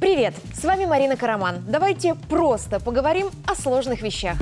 Привет! С вами Марина Караман. Давайте просто поговорим о сложных вещах.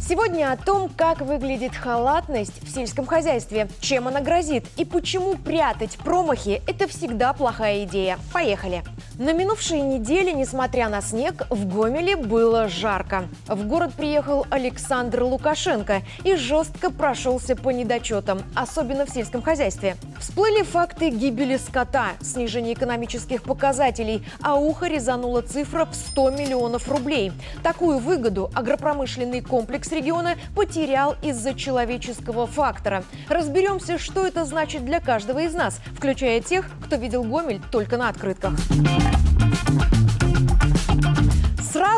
Сегодня о том, как выглядит халатность в сельском хозяйстве, чем она грозит и почему прятать промахи – это всегда плохая идея. Поехали! На минувшей неделе, несмотря на снег, в Гомеле было жарко. В город приехал Александр Лукашенко и жестко прошелся по недочетам, особенно в сельском хозяйстве. Всплыли факты гибели скота, снижения экономических показателей, а ухо резанула цифра в 100 миллионов рублей. Такую выгоду агропромышленный комплекс региона потерял из-за человеческого фактора. Разберемся, что это значит для каждого из нас, включая тех, кто видел Гомель только на открытках.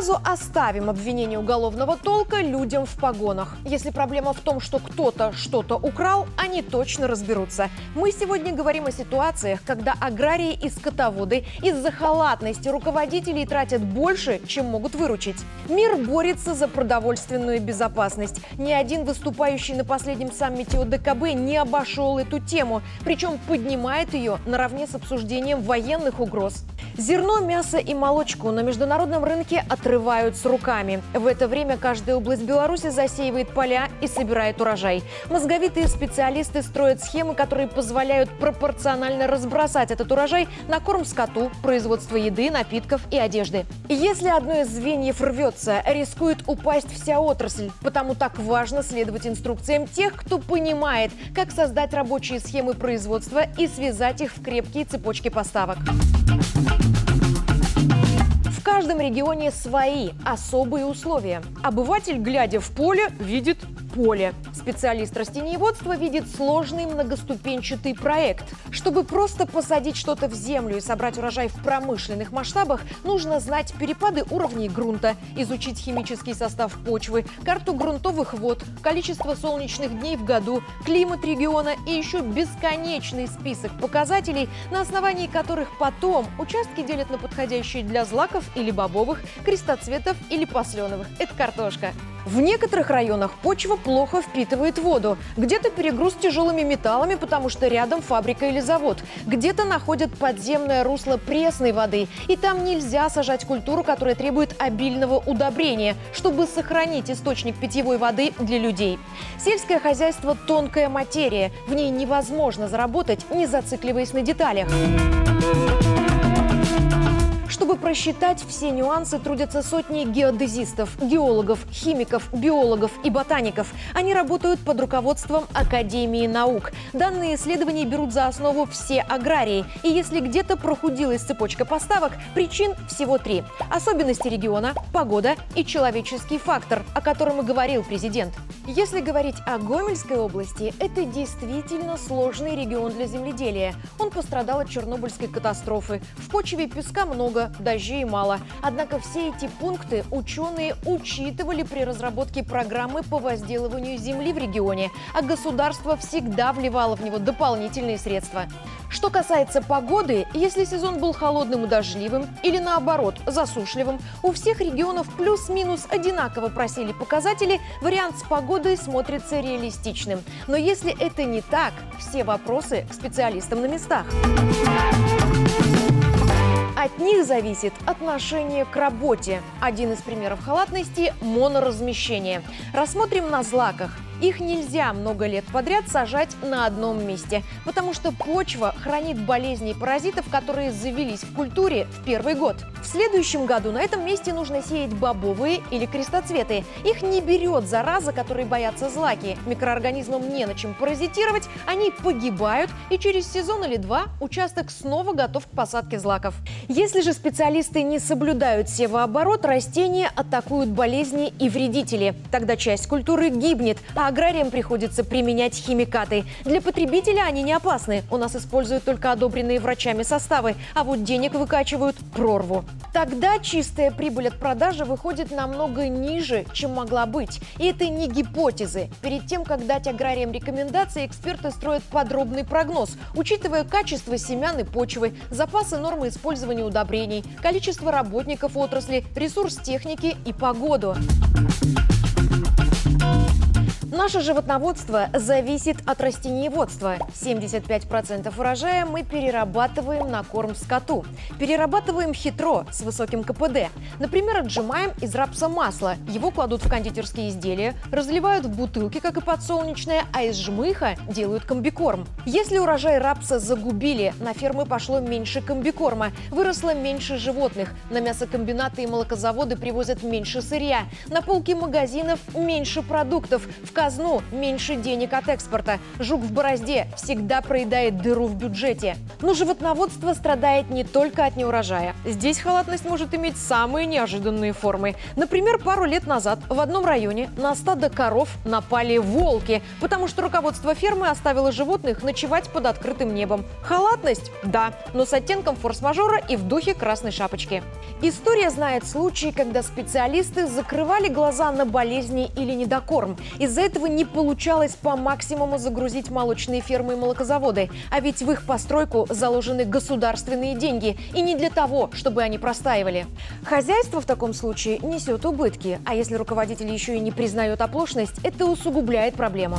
Сразу оставим обвинение уголовного толка людям в погонах. Если проблема в том, что кто-то что-то украл, они точно разберутся. Мы сегодня говорим о ситуациях, когда аграрии и скотоводы из-за халатности руководителей тратят больше, чем могут выручить. Мир борется за продовольственную безопасность. Ни один выступающий на последнем саммите ОДКБ не обошел эту тему, причем поднимает ее наравне с обсуждением военных угроз. Зерно, мясо и молочку на международном рынке отрывают с руками. В это время каждая область Беларуси засеивает поля и собирает урожай. Мозговитые специалисты строят схемы, которые позволяют пропорционально разбросать этот урожай на корм скоту, производство еды, напитков и одежды. Если одно из звеньев рвется, рискует упасть вся отрасль. Потому так важно следовать инструкциям тех, кто понимает, как создать рабочие схемы производства и связать их в крепкие цепочки поставок каждом регионе свои особые условия. Обыватель, глядя в поле, видит поле. Специалист растениеводства видит сложный многоступенчатый проект. Чтобы просто посадить что-то в землю и собрать урожай в промышленных масштабах, нужно знать перепады уровней грунта, изучить химический состав почвы, карту грунтовых вод, количество солнечных дней в году, климат региона и еще бесконечный список показателей, на основании которых потом участки делят на подходящие для злаков или бобовых, крестоцветов или посленовых. Это картошка. В некоторых районах почва плохо впитывает воду. Где-то перегруз тяжелыми металлами, потому что рядом фабрика или завод. Где-то находят подземное русло пресной воды. И там нельзя сажать культуру, которая требует обильного удобрения, чтобы сохранить источник питьевой воды для людей. Сельское хозяйство – тонкая материя. В ней невозможно заработать, не зацикливаясь на деталях. Чтобы просчитать все нюансы, трудятся сотни геодезистов, геологов, химиков, биологов и ботаников. Они работают под руководством Академии наук. Данные исследования берут за основу все аграрии. И если где-то прохудилась цепочка поставок, причин всего три. Особенности региона, погода и человеческий фактор, о котором и говорил президент. Если говорить о Гомельской области, это действительно сложный регион для земледелия. Он пострадал от Чернобыльской катастрофы. В почве песка много, дождей мало. Однако все эти пункты ученые учитывали при разработке программы по возделыванию земли в регионе, а государство всегда вливало в него дополнительные средства. Что касается погоды, если сезон был холодным и дождливым или наоборот засушливым, у всех регионов плюс-минус одинаково просили показатели, вариант с погодой смотрится реалистичным. Но если это не так, все вопросы к специалистам на местах. От них зависит отношение к работе. Один из примеров халатности – моноразмещение. Рассмотрим на злаках. Их нельзя много лет подряд сажать на одном месте, потому что почва хранит болезни и паразитов, которые завелись в культуре в первый год. В следующем году на этом месте нужно сеять бобовые или крестоцветы. Их не берет зараза, которые боятся злаки. Микроорганизмам не на чем паразитировать, они погибают, и через сезон или два участок снова готов к посадке злаков. Если же специалисты не соблюдают севооборот, растения атакуют болезни и вредители. Тогда часть культуры гибнет, а аграриям приходится применять химикаты. Для потребителя они не опасны. У нас используют только одобренные врачами составы, а вот денег выкачивают прорву. Тогда чистая прибыль от продажи выходит намного ниже, чем могла быть. И это не гипотезы. Перед тем, как дать аграриям рекомендации, эксперты строят подробный прогноз, учитывая качество семян и почвы, запасы нормы использования удобрений, количество работников отрасли, ресурс техники и погоду. Наше животноводство зависит от растениеводства. 75% урожая мы перерабатываем на корм скоту. Перерабатываем хитро, с высоким КПД. Например, отжимаем из рапса масло. Его кладут в кондитерские изделия, разливают в бутылки, как и подсолнечное, а из жмыха делают комбикорм. Если урожай рапса загубили, на фермы пошло меньше комбикорма, выросло меньше животных, на мясокомбинаты и молокозаводы привозят меньше сырья, на полки магазинов меньше продуктов, в казну меньше денег от экспорта. Жук в борозде всегда проедает дыру в бюджете. Но животноводство страдает не только от неурожая. Здесь халатность может иметь самые неожиданные формы. Например, пару лет назад в одном районе на стадо коров напали волки, потому что руководство фермы оставило животных ночевать под открытым небом. Халатность? Да, но с оттенком форс-мажора и в духе красной шапочки. История знает случаи, когда специалисты закрывали глаза на болезни или недокорм. Из-за этого не получалось по максимуму загрузить молочные фермы и молокозаводы. А ведь в их постройку заложены государственные деньги. И не для того, чтобы они простаивали. Хозяйство в таком случае несет убытки. А если руководитель еще и не признает оплошность, это усугубляет проблему.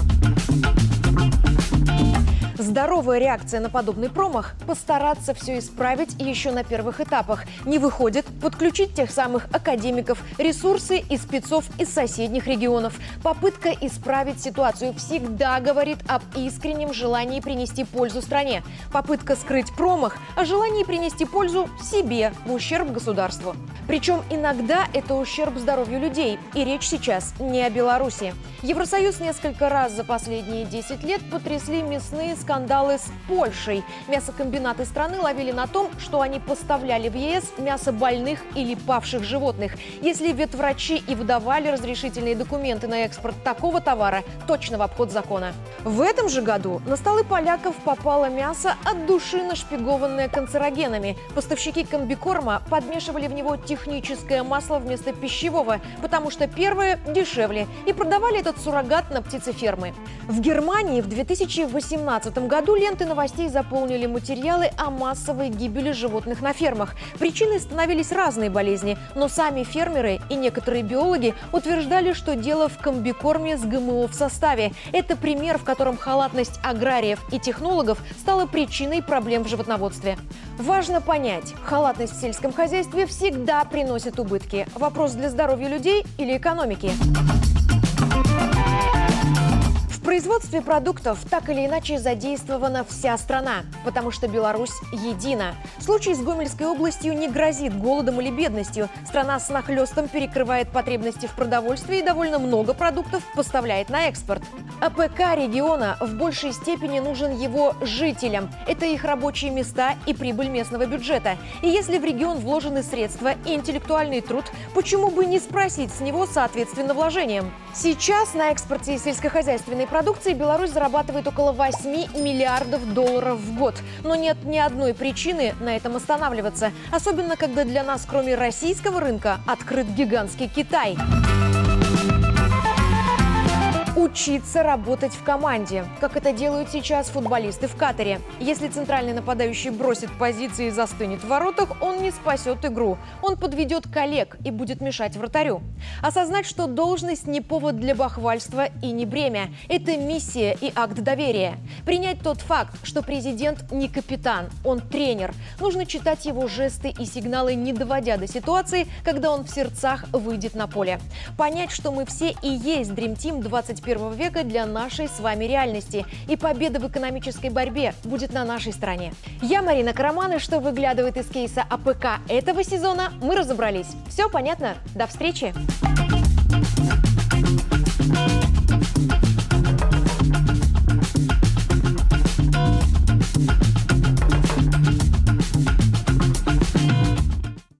Здоровая реакция на подобный промах – постараться все исправить еще на первых этапах. Не выходит – подключить тех самых академиков, ресурсы и спецов из соседних регионов. Попытка исправить ситуацию всегда говорит об искреннем желании принести пользу стране. Попытка скрыть промах – о желании принести пользу себе в ущерб государству. Причем иногда это ущерб здоровью людей. И речь сейчас не о Беларуси. Евросоюз несколько раз за последние 10 лет потрясли мясные скандалы с Польшей. Мясокомбинаты страны ловили на том, что они поставляли в ЕС мясо больных или павших животных. Если ветврачи и выдавали разрешительные документы на экспорт такого товара, точно в обход закона. В этом же году на столы поляков попало мясо от души нашпигованное канцерогенами. Поставщики комбикорма подмешивали в него техническое масло вместо пищевого, потому что первое дешевле, и продавали этот суррогат на птицефермы. В Германии в 2018 году ленты новостей заполнили материалы о массовой гибели животных на фермах. Причиной становились разные болезни, но сами фермеры и некоторые биологи утверждали, что дело в комбикорме с ГМО в составе. Это пример, в котором халатность аграриев и технологов стала причиной проблем в животноводстве. Важно понять, халатность в сельском хозяйстве всегда приносит убытки. Вопрос для здоровья людей или экономики производстве продуктов так или иначе задействована вся страна, потому что Беларусь едина. Случай с Гомельской областью не грозит голодом или бедностью. Страна с нахлестом перекрывает потребности в продовольствии и довольно много продуктов поставляет на экспорт. АПК региона в большей степени нужен его жителям. Это их рабочие места и прибыль местного бюджета. И если в регион вложены средства и интеллектуальный труд, почему бы не спросить с него соответственно вложением? Сейчас на экспорте сельскохозяйственной продукции продукции Беларусь зарабатывает около 8 миллиардов долларов в год. Но нет ни одной причины на этом останавливаться. Особенно, когда для нас, кроме российского рынка, открыт гигантский Китай учиться работать в команде, как это делают сейчас футболисты в Катаре. Если центральный нападающий бросит позиции и застынет в воротах, он не спасет игру. Он подведет коллег и будет мешать вратарю. Осознать, что должность не повод для бахвальства и не бремя. Это миссия и акт доверия. Принять тот факт, что президент не капитан, он тренер. Нужно читать его жесты и сигналы, не доводя до ситуации, когда он в сердцах выйдет на поле. Понять, что мы все и есть Dream Team 21 века для нашей с вами реальности. И победа в экономической борьбе будет на нашей стороне. Я Марина Караман, и что выглядывает из кейса АПК этого сезона, мы разобрались. Все понятно? До встречи!